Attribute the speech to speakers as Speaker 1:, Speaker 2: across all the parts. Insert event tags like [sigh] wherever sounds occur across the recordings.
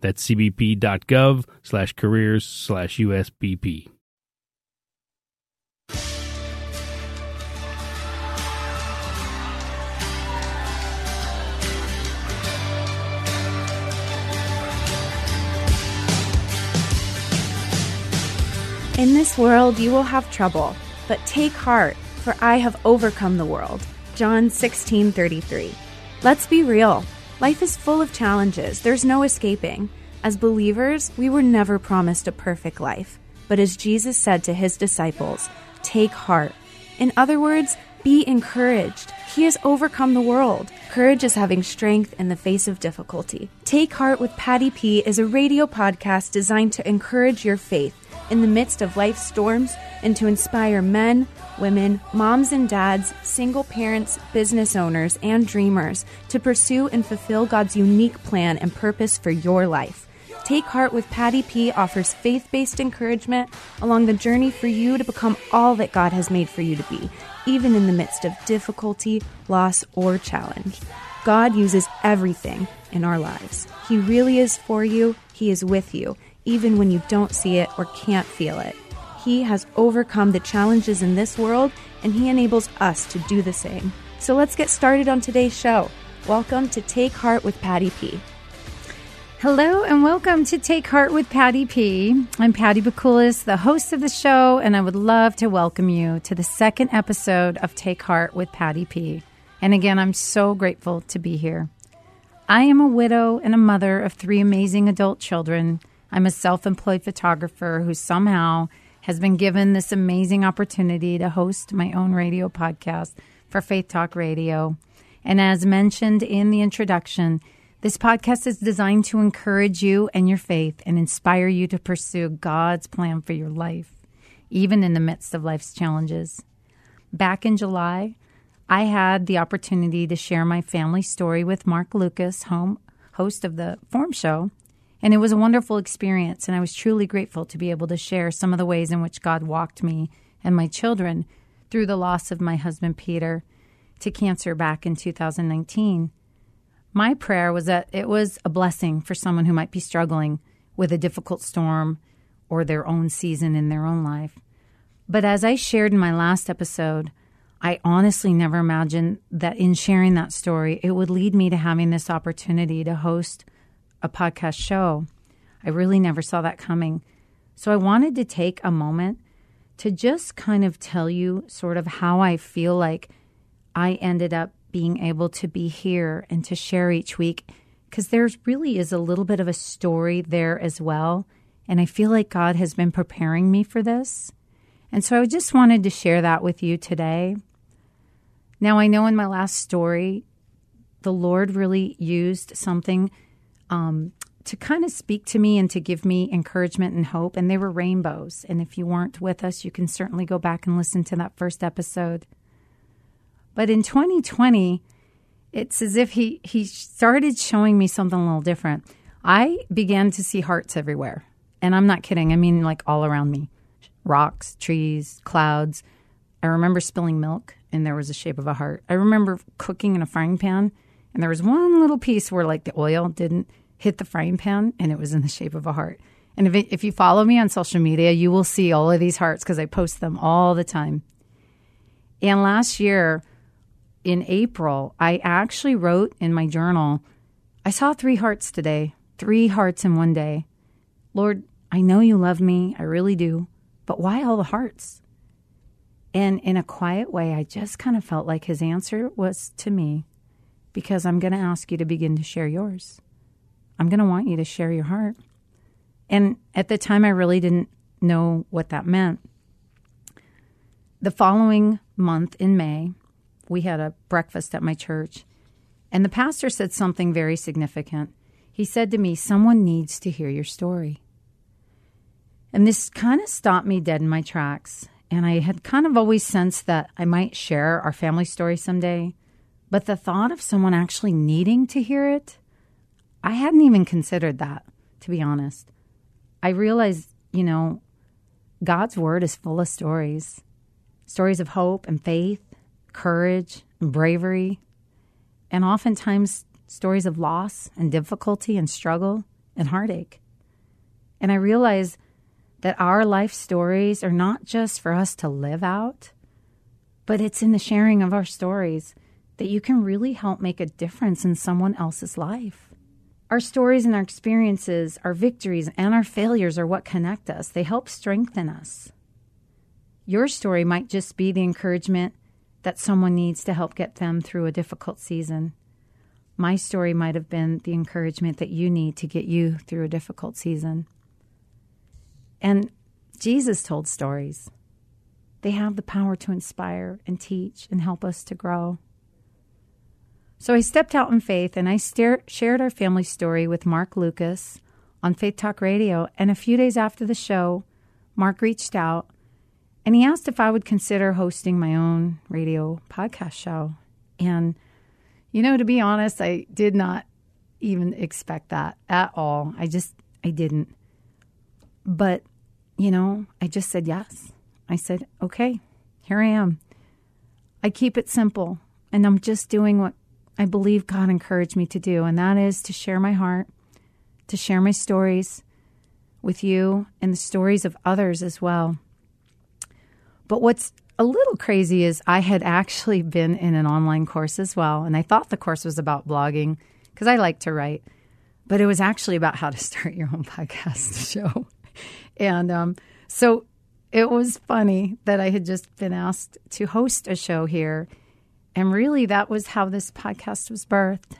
Speaker 1: That's cbp.gov slash careers slash USBP.
Speaker 2: In this world you will have trouble, but take heart, for I have overcome the world. John 16:33. Let's be real. Life is full of challenges. There's no escaping. As believers, we were never promised a perfect life. But as Jesus said to his disciples, take heart. In other words, be encouraged. He has overcome the world. Courage is having strength in the face of difficulty. Take Heart with Patty P is a radio podcast designed to encourage your faith in the midst of life's storms and to inspire men, women, moms and dads, single parents, business owners, and dreamers to pursue and fulfill God's unique plan and purpose for your life. Take Heart with Patty P offers faith based encouragement along the journey for you to become all that God has made for you to be, even in the midst of difficulty, loss, or challenge. God uses everything in our lives. He really is for you, He is with you, even when you don't see it or can't feel it. He has overcome the challenges in this world, and He enables us to do the same. So let's get started on today's show. Welcome to Take Heart with Patty P.
Speaker 3: Hello and welcome to Take Heart with Patty P. I'm Patty Bakulis, the host of the show, and I would love to welcome you to the second episode of Take Heart with Patty P. And again, I'm so grateful to be here. I am a widow and a mother of three amazing adult children. I'm a self employed photographer who somehow has been given this amazing opportunity to host my own radio podcast for Faith Talk Radio. And as mentioned in the introduction, this podcast is designed to encourage you and your faith and inspire you to pursue God's plan for your life, even in the midst of life's challenges. Back in July, I had the opportunity to share my family story with Mark Lucas, home host of the Form Show, and it was a wonderful experience. And I was truly grateful to be able to share some of the ways in which God walked me and my children through the loss of my husband Peter to cancer back in 2019 my prayer was that it was a blessing for someone who might be struggling with a difficult storm or their own season in their own life. But as I shared in my last episode, I honestly never imagined that in sharing that story, it would lead me to having this opportunity to host a podcast show. I really never saw that coming. So I wanted to take a moment to just kind of tell you sort of how I feel like I ended up being able to be here and to share each week because there really is a little bit of a story there as well. And I feel like God has been preparing me for this. And so I just wanted to share that with you today. Now, I know in my last story, the Lord really used something um, to kind of speak to me and to give me encouragement and hope. And they were rainbows. And if you weren't with us, you can certainly go back and listen to that first episode. But in 2020, it's as if he, he started showing me something a little different. I began to see hearts everywhere. And I'm not kidding. I mean, like all around me rocks, trees, clouds. I remember spilling milk and there was a shape of a heart. I remember cooking in a frying pan and there was one little piece where like the oil didn't hit the frying pan and it was in the shape of a heart. And if, it, if you follow me on social media, you will see all of these hearts because I post them all the time. And last year, in April, I actually wrote in my journal, I saw three hearts today, three hearts in one day. Lord, I know you love me, I really do, but why all the hearts? And in a quiet way, I just kind of felt like his answer was to me because I'm going to ask you to begin to share yours. I'm going to want you to share your heart. And at the time, I really didn't know what that meant. The following month in May, we had a breakfast at my church, and the pastor said something very significant. He said to me, Someone needs to hear your story. And this kind of stopped me dead in my tracks. And I had kind of always sensed that I might share our family story someday. But the thought of someone actually needing to hear it, I hadn't even considered that, to be honest. I realized, you know, God's word is full of stories stories of hope and faith, courage and bravery, and oftentimes stories of loss and difficulty and struggle and heartache. And I realized that our life stories are not just for us to live out, but it's in the sharing of our stories that you can really help make a difference in someone else's life. Our stories and our experiences, our victories and our failures are what connect us. They help strengthen us. Your story might just be the encouragement that someone needs to help get them through a difficult season. My story might have been the encouragement that you need to get you through a difficult season. And Jesus told stories. They have the power to inspire and teach and help us to grow. So I stepped out in faith and I shared our family story with Mark Lucas on Faith Talk Radio. And a few days after the show, Mark reached out and he asked if I would consider hosting my own radio podcast show. And, you know, to be honest, I did not even expect that at all. I just, I didn't. But, you know, I just said yes. I said, okay, here I am. I keep it simple, and I'm just doing what I believe God encouraged me to do, and that is to share my heart, to share my stories with you and the stories of others as well. But what's a little crazy is I had actually been in an online course as well, and I thought the course was about blogging because I like to write, but it was actually about how to [laughs] start your own podcast [laughs] show. and um, so it was funny that I had just been asked to host a show here. And really, that was how this podcast was birthed.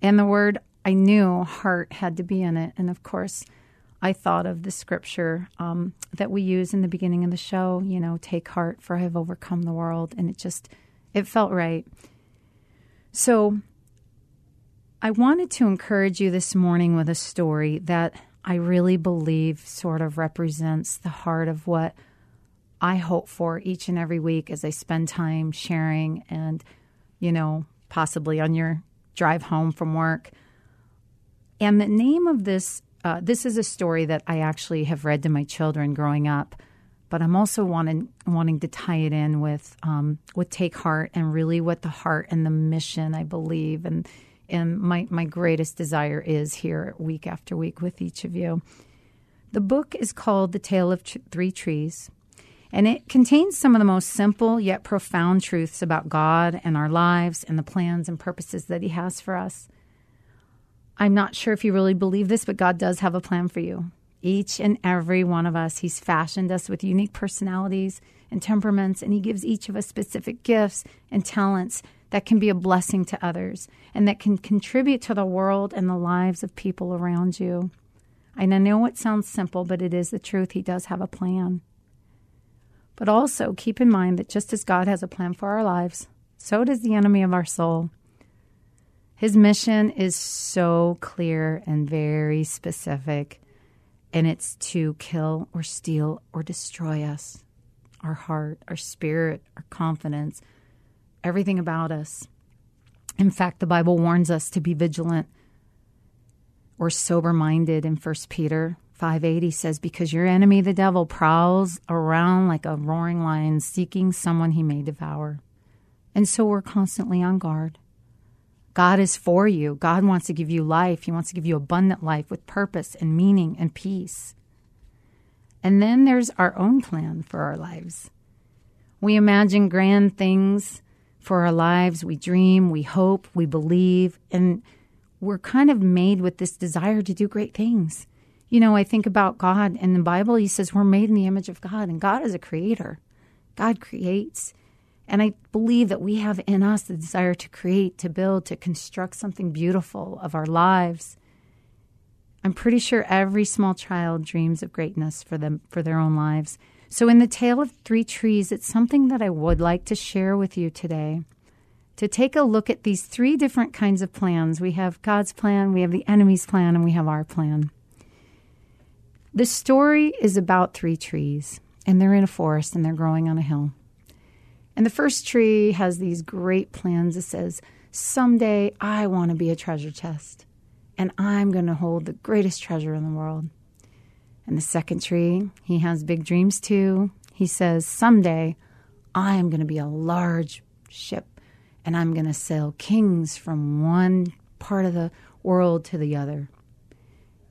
Speaker 3: And the word I knew heart had to be in it. And of course, I thought of the scripture um, that we use in the beginning of the show, you know, take heart, for I have overcome the world. And it just, it felt right. So I wanted to encourage you this morning with a story that I really believe sort of represents the heart of what I hope for each and every week as I spend time sharing and, you know, possibly on your drive home from work. And the name of this uh, this is a story that I actually have read to my children growing up, but I'm also wanting wanting to tie it in with um, with Take Heart and really what the heart and the mission I believe and and my my greatest desire is here week after week with each of you. The book is called The Tale of Three Trees, and it contains some of the most simple yet profound truths about God and our lives and the plans and purposes that He has for us. I'm not sure if you really believe this, but God does have a plan for you. Each and every one of us, He's fashioned us with unique personalities and temperaments, and He gives each of us specific gifts and talents that can be a blessing to others and that can contribute to the world and the lives of people around you. And I know it sounds simple, but it is the truth. He does have a plan. But also keep in mind that just as God has a plan for our lives, so does the enemy of our soul. His mission is so clear and very specific, and it's to kill or steal or destroy us our heart, our spirit, our confidence, everything about us. In fact, the Bible warns us to be vigilant or sober minded in 1 Peter 580 says, Because your enemy, the devil, prowls around like a roaring lion seeking someone he may devour. And so we're constantly on guard. God is for you. God wants to give you life. He wants to give you abundant life with purpose and meaning and peace. And then there's our own plan for our lives. We imagine grand things for our lives. We dream, we hope, we believe, and we're kind of made with this desire to do great things. You know, I think about God in the Bible, He says we're made in the image of God, and God is a creator. God creates. And I believe that we have in us the desire to create, to build, to construct something beautiful of our lives. I'm pretty sure every small child dreams of greatness for them for their own lives. So in the tale of three trees, it's something that I would like to share with you today. To take a look at these three different kinds of plans. We have God's plan, we have the enemy's plan, and we have our plan. The story is about three trees, and they're in a forest and they're growing on a hill. And the first tree has these great plans. It says, Someday I want to be a treasure chest, and I'm going to hold the greatest treasure in the world. And the second tree, he has big dreams too. He says, Someday I am going to be a large ship, and I'm going to sail kings from one part of the world to the other.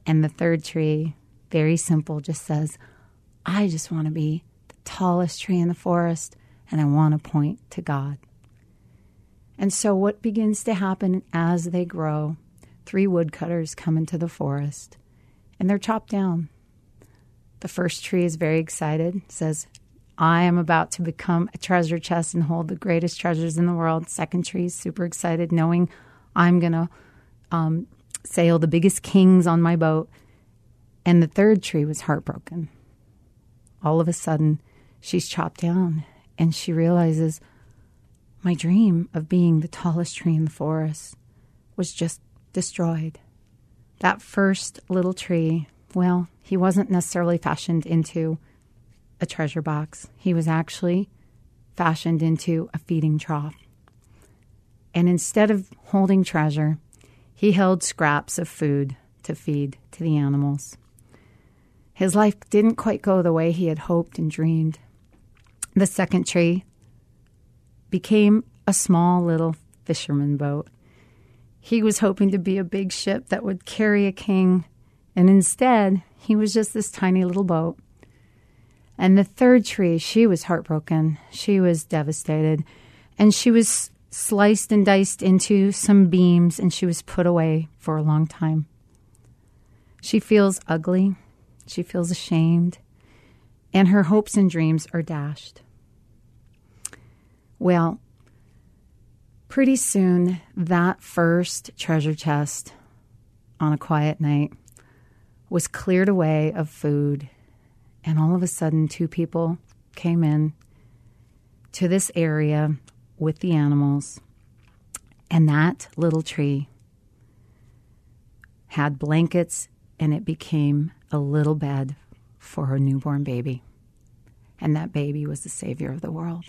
Speaker 3: And the third tree, very simple, just says, I just want to be the tallest tree in the forest and I want to point to God. And so, what begins to happen as they grow? Three woodcutters come into the forest and they're chopped down. The first tree is very excited, says, I am about to become a treasure chest and hold the greatest treasures in the world. Second tree is super excited, knowing I'm going to um, sail the biggest kings on my boat. And the third tree was heartbroken. All of a sudden, she's chopped down and she realizes my dream of being the tallest tree in the forest was just destroyed. That first little tree, well, he wasn't necessarily fashioned into a treasure box. He was actually fashioned into a feeding trough. And instead of holding treasure, he held scraps of food to feed to the animals. His life didn't quite go the way he had hoped and dreamed the second tree became a small little fisherman boat. He was hoping to be a big ship that would carry a king, and instead, he was just this tiny little boat. And the third tree, she was heartbroken. She was devastated. And she was sliced and diced into some beams, and she was put away for a long time. She feels ugly. She feels ashamed and her hopes and dreams are dashed. Well, pretty soon, that first treasure chest on a quiet night was cleared away of food, and all of a sudden, two people came in to this area with the animals, and that little tree had blankets and it became a little bed for her newborn baby. And that baby was the Savior of the world.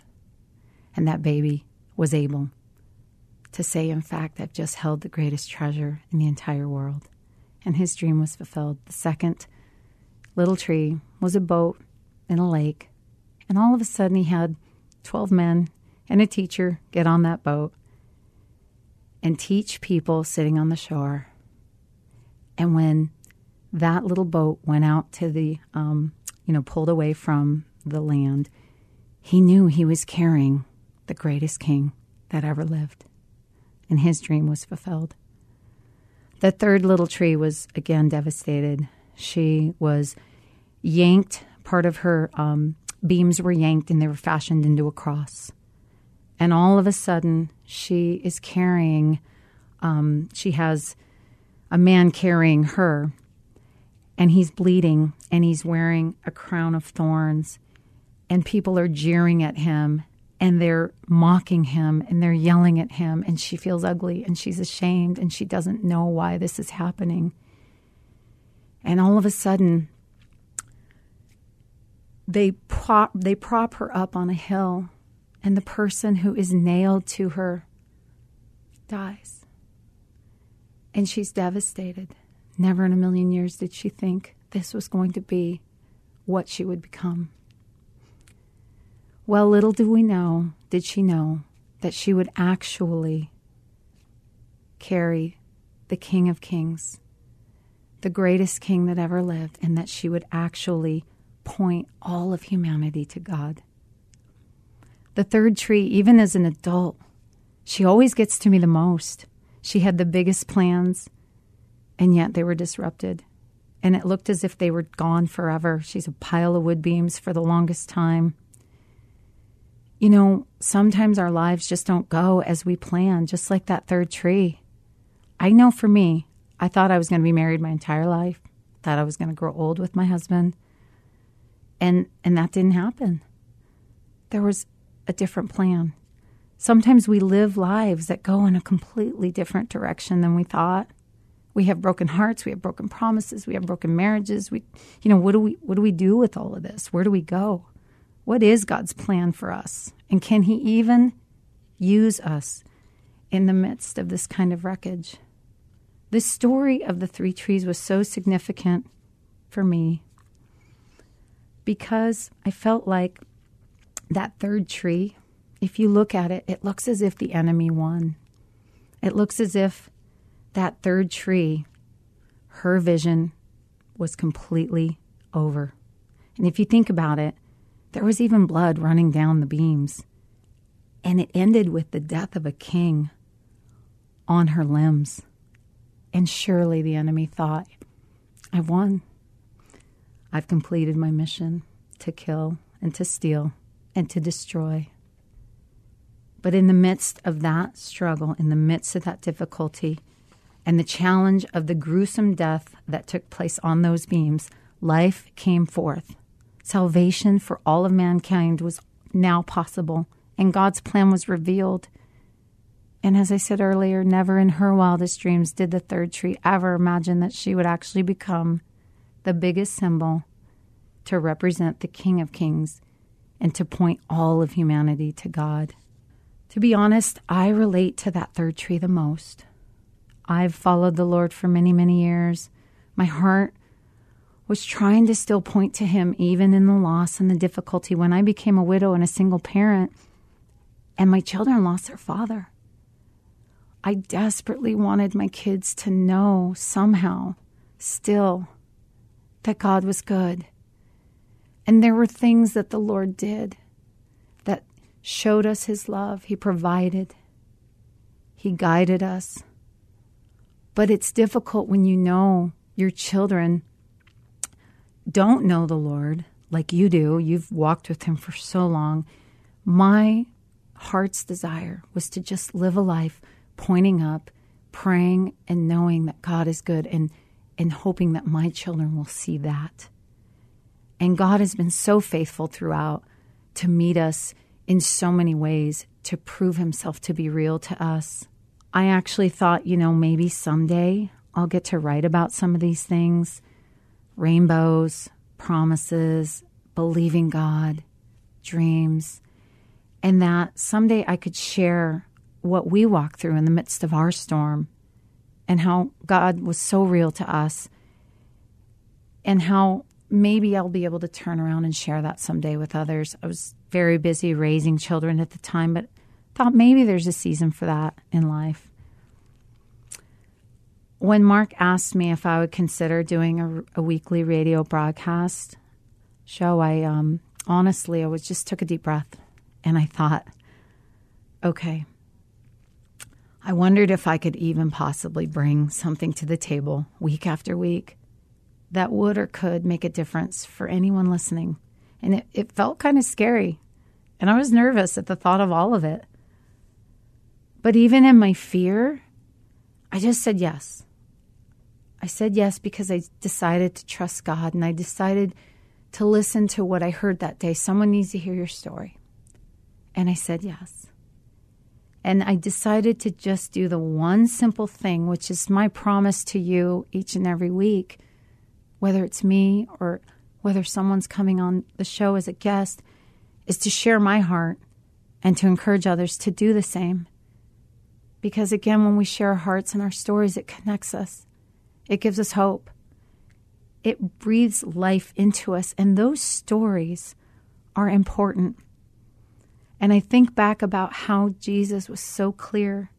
Speaker 3: And that baby was able to say, in fact, I've just held the greatest treasure in the entire world. And his dream was fulfilled. The second little tree was a boat in a lake. And all of a sudden, he had 12 men and a teacher get on that boat and teach people sitting on the shore. And when that little boat went out to the, um, you know, pulled away from the land, he knew he was carrying the greatest king that ever lived, and his dream was fulfilled. The third little tree was again devastated. She was yanked, part of her um, beams were yanked, and they were fashioned into a cross. And all of a sudden, she is carrying, um, she has a man carrying her and he's bleeding and he's wearing a crown of thorns and people are jeering at him and they're mocking him and they're yelling at him and she feels ugly and she's ashamed and she doesn't know why this is happening. And all of a sudden they prop they prop her up on a hill and the person who is nailed to her dies. And she's devastated Never in a million years did she think this was going to be what she would become. Well, little do we know, did she know, that she would actually carry the King of Kings, the greatest king that ever lived, and that she would actually point all of humanity to God. The third tree, even as an adult, she always gets to me the most. She had the biggest plans and yet they were disrupted. And it looked as if they were gone forever. She's a pile of wood beams for the longest time. You know, sometimes our lives just don't go as we plan, just like that third tree. I know for me, I thought I was going to be married my entire life, thought I was going to grow old with my husband. And and that didn't happen. There was a different plan. Sometimes we live lives that go in a completely different direction than we thought We have broken hearts, we have broken promises, we have broken marriages. We you know, what do we what do we do with all of this? Where do we go? What is God's plan for us? And can he even use us in the midst of this kind of wreckage? The story of the three trees was so significant for me because I felt like that third tree, if you look at it, it looks as if the enemy won. It looks as if that third tree, her vision was completely over. And if you think about it, there was even blood running down the beams. And it ended with the death of a king on her limbs. And surely the enemy thought, "I've won. I've completed my mission to kill and to steal and to destroy. But in the midst of that struggle, in the midst of that difficulty, and the challenge of the gruesome death that took place on those beams, life came forth. Salvation for all of mankind was now possible, and God's plan was revealed. And as I said earlier, never in her wildest dreams did the third tree ever imagine that she would actually become the biggest symbol to represent the King of Kings and to point all of humanity to God. To be honest, I relate to that third tree the most. I've followed the Lord for many, many years. My heart was trying to still point to Him, even in the loss and the difficulty. When I became a widow and a single parent, and my children lost their father, I desperately wanted my kids to know somehow, still, that God was good. And there were things that the Lord did that showed us His love. He provided, He guided us. But it's difficult when you know your children don't know the Lord like you do. You've walked with Him for so long. My heart's desire was to just live a life pointing up, praying, and knowing that God is good and, and hoping that my children will see that. And God has been so faithful throughout to meet us in so many ways to prove Himself to be real to us. I actually thought, you know, maybe someday I'll get to write about some of these things rainbows, promises, believing God, dreams, and that someday I could share what we walk through in the midst of our storm and how God was so real to us and how maybe I'll be able to turn around and share that someday with others. I was very busy raising children at the time, but thought maybe there's a season for that in life. When Mark asked me if I would consider doing a, a weekly radio broadcast show, I um, honestly I was just took a deep breath and I thought, okay. I wondered if I could even possibly bring something to the table week after week that would or could make a difference for anyone listening. And it, it felt kind of scary. And I was nervous at the thought of all of it. But even in my fear, I just said yes. I said yes because I decided to trust God and I decided to listen to what I heard that day. Someone needs to hear your story. And I said yes. And I decided to just do the one simple thing, which is my promise to you each and every week, whether it's me or whether someone's coming on the show as a guest, is to share my heart and to encourage others to do the same. Because again, when we share our hearts and our stories, it connects us, it gives us hope, it breathes life into us. And those stories are important. And I think back about how Jesus was so clear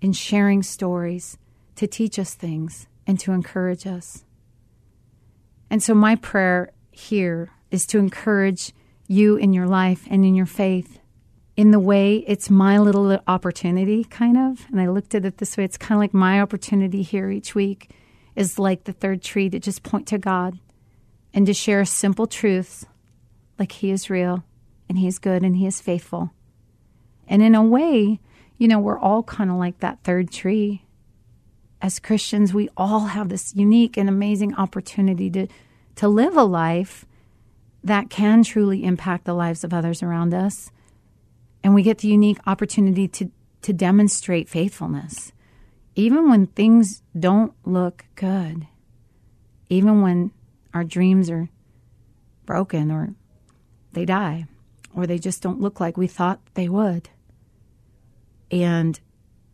Speaker 3: in sharing stories to teach us things and to encourage us. And so, my prayer here is to encourage you in your life and in your faith in the way it's my little opportunity, kind of. And I looked at it this way it's kind of like my opportunity here each week is like the third tree to just point to God and to share simple truths like He is real and He is good and He is faithful. And in a way, you know, we're all kind of like that third tree as Christians, we all have this unique and amazing opportunity to, to live a life that can truly impact the lives of others around us. And we get the unique opportunity to, to demonstrate faithfulness. even when things don't look good, even when our dreams are broken or they die or they just don't look like we thought they would. And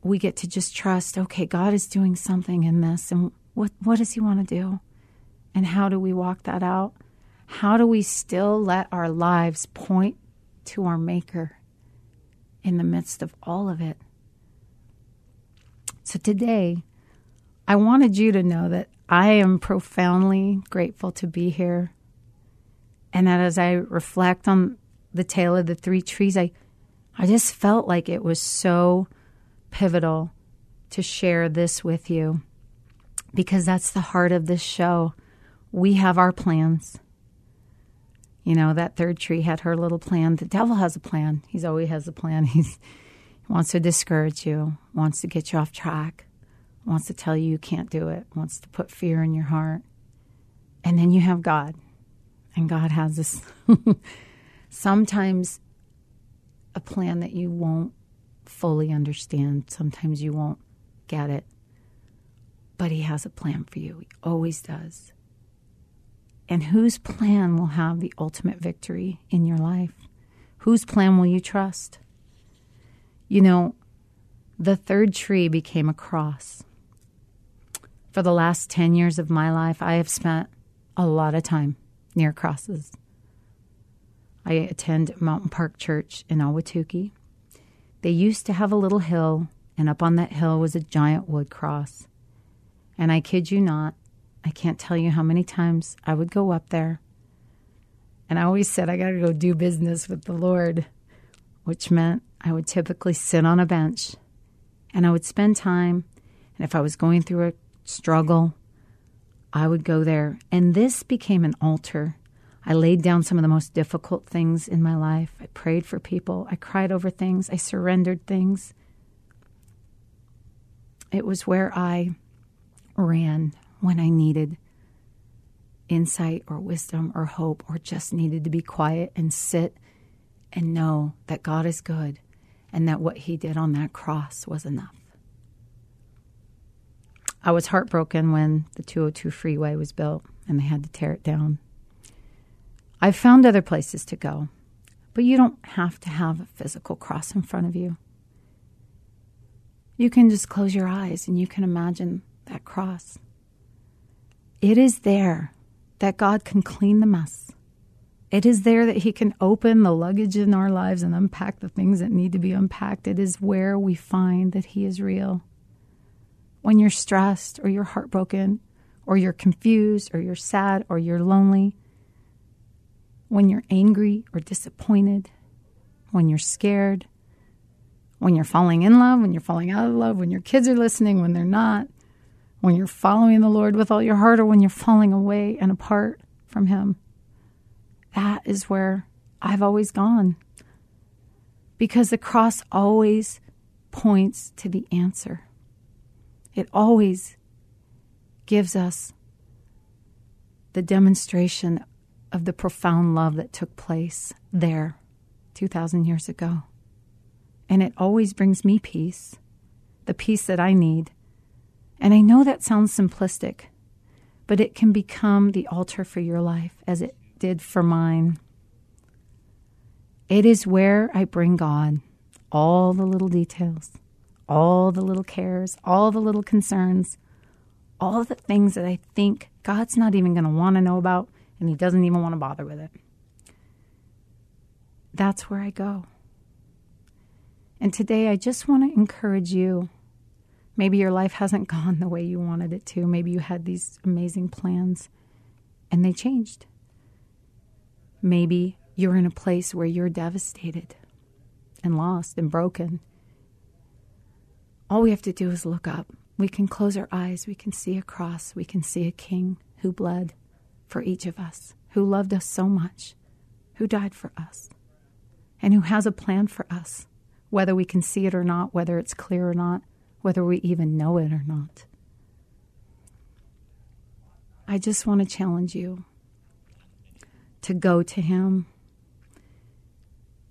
Speaker 3: we get to just trust, okay, God is doing something in this and what what does he want to do? And how do we walk that out? How do we still let our lives point to our maker in the midst of all of it? So today, I wanted you to know that I am profoundly grateful to be here. And that as I reflect on the tale of the three trees, I, I just felt like it was so pivotal to share this with you because that's the heart of this show. We have our plans. You know, that third tree had her little plan. The devil has a plan. He's always has a plan. He's, [laughs] he wants to discourage you, wants to get you off track, wants to tell you you can't do it, wants to put fear in your heart. And then you have God. And God has this [laughs] sometimes a plan that you won't fully understand. Sometimes you won't get it. But He has a plan for you. He always does. And whose plan will have the ultimate victory in your life? Whose plan will you trust? You know, the third tree became a cross. For the last 10 years of my life, I have spent a lot of time near crosses. I attend Mountain Park Church in Ahwatukee. They used to have a little hill, and up on that hill was a giant wood cross. And I kid you not, I can't tell you how many times I would go up there. And I always said, I got to go do business with the Lord, which meant I would typically sit on a bench and I would spend time. And if I was going through a struggle, I would go there. And this became an altar. I laid down some of the most difficult things in my life. I prayed for people. I cried over things. I surrendered things. It was where I ran when I needed insight or wisdom or hope or just needed to be quiet and sit and know that God is good and that what he did on that cross was enough. I was heartbroken when the 202 freeway was built and they had to tear it down. I've found other places to go, but you don't have to have a physical cross in front of you. You can just close your eyes and you can imagine that cross. It is there that God can clean the mess. It is there that He can open the luggage in our lives and unpack the things that need to be unpacked. It is where we find that He is real. When you're stressed or you're heartbroken or you're confused or you're sad or you're lonely, when you're angry or disappointed, when you're scared, when you're falling in love, when you're falling out of love, when your kids are listening, when they're not, when you're following the Lord with all your heart, or when you're falling away and apart from Him. That is where I've always gone. Because the cross always points to the answer, it always gives us the demonstration of the profound love that took place there 2,000 years ago. And it always brings me peace, the peace that I need and I know that sounds simplistic, but it can become the altar for your life as it did for mine. It is where I bring God all the little details, all the little cares, all the little concerns, all the things that I think God's not even going to want to know about and He doesn't even want to bother with it. That's where I go. And today I just want to encourage you Maybe your life hasn't [laughs] gone the way you wanted it to. Maybe you had these amazing plans and they changed. Maybe you're in a place where you're devastated and lost and broken. All we have to do is look up. We can close our eyes. We can see a cross. We can see a king who bled for each of us, who loved us so much, who died for us, and who has a plan for us, whether we can see it or not, whether it's clear or not whether we even know it or not. I just want to challenge you to go to Him.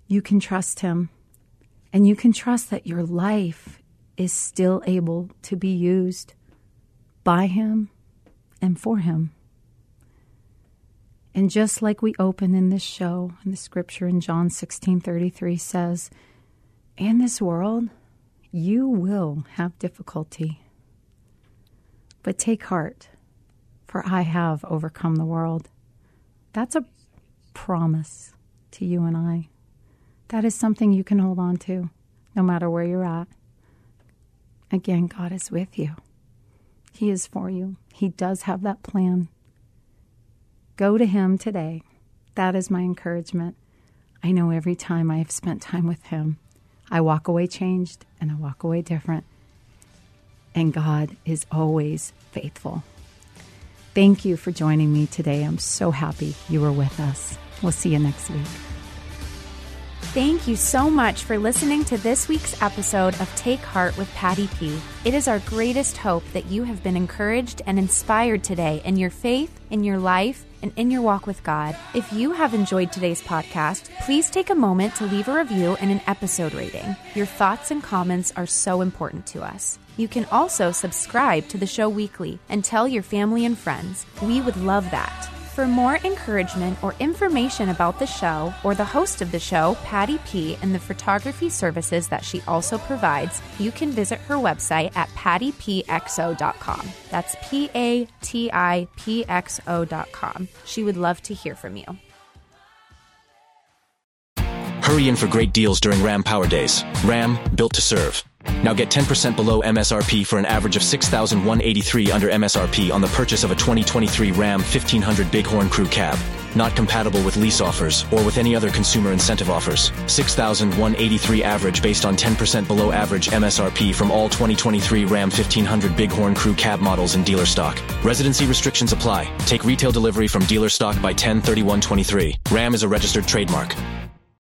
Speaker 3: You can trust Him, and you can trust that your life is still able to be used by Him and for Him. And just like we open in this show, and the scripture in John 16 33 says, In this world, you will have difficulty. But take heart, for I have overcome the world. That's a promise to you and I. That is something you can hold on to no matter where you're at. Again, God is with you. He is for you. He does have that plan. Go to Him today. That is my encouragement. I know every time I have spent time with Him, I walk away changed and I walk away different. And God is always faithful. Thank you for joining me today. I'm so happy you were with us. We'll see you next week.
Speaker 2: Thank you so much for listening to this week's episode of Take Heart with Patty P. It is our greatest hope that you have been encouraged and inspired today in your faith, in your life, and in your walk with God. If you have enjoyed today's podcast, please take a moment to leave a review and an episode rating. Your thoughts and comments are so important to us. You can also subscribe to the show weekly and tell your family and friends. We would love that. For more encouragement or information about the show or the host of the show, Patty P, and the photography services that she also provides, you can visit her website at pattypxo.com. That's P A T I P X O.com. She would love to hear from you.
Speaker 4: Hurry in for great deals during Ram Power Days. Ram, built to serve. Now get 10% below MSRP for an average of 6183 under MSRP on the purchase of a 2023 Ram 1500 Bighorn Crew cab. Not compatible with lease offers or with any other consumer incentive offers. 6183 average based on 10% below average MSRP from all 2023 Ram 1500 Bighorn Crew cab models in dealer stock. Residency restrictions apply. Take retail delivery from dealer stock by 10 31 23. Ram is a registered trademark.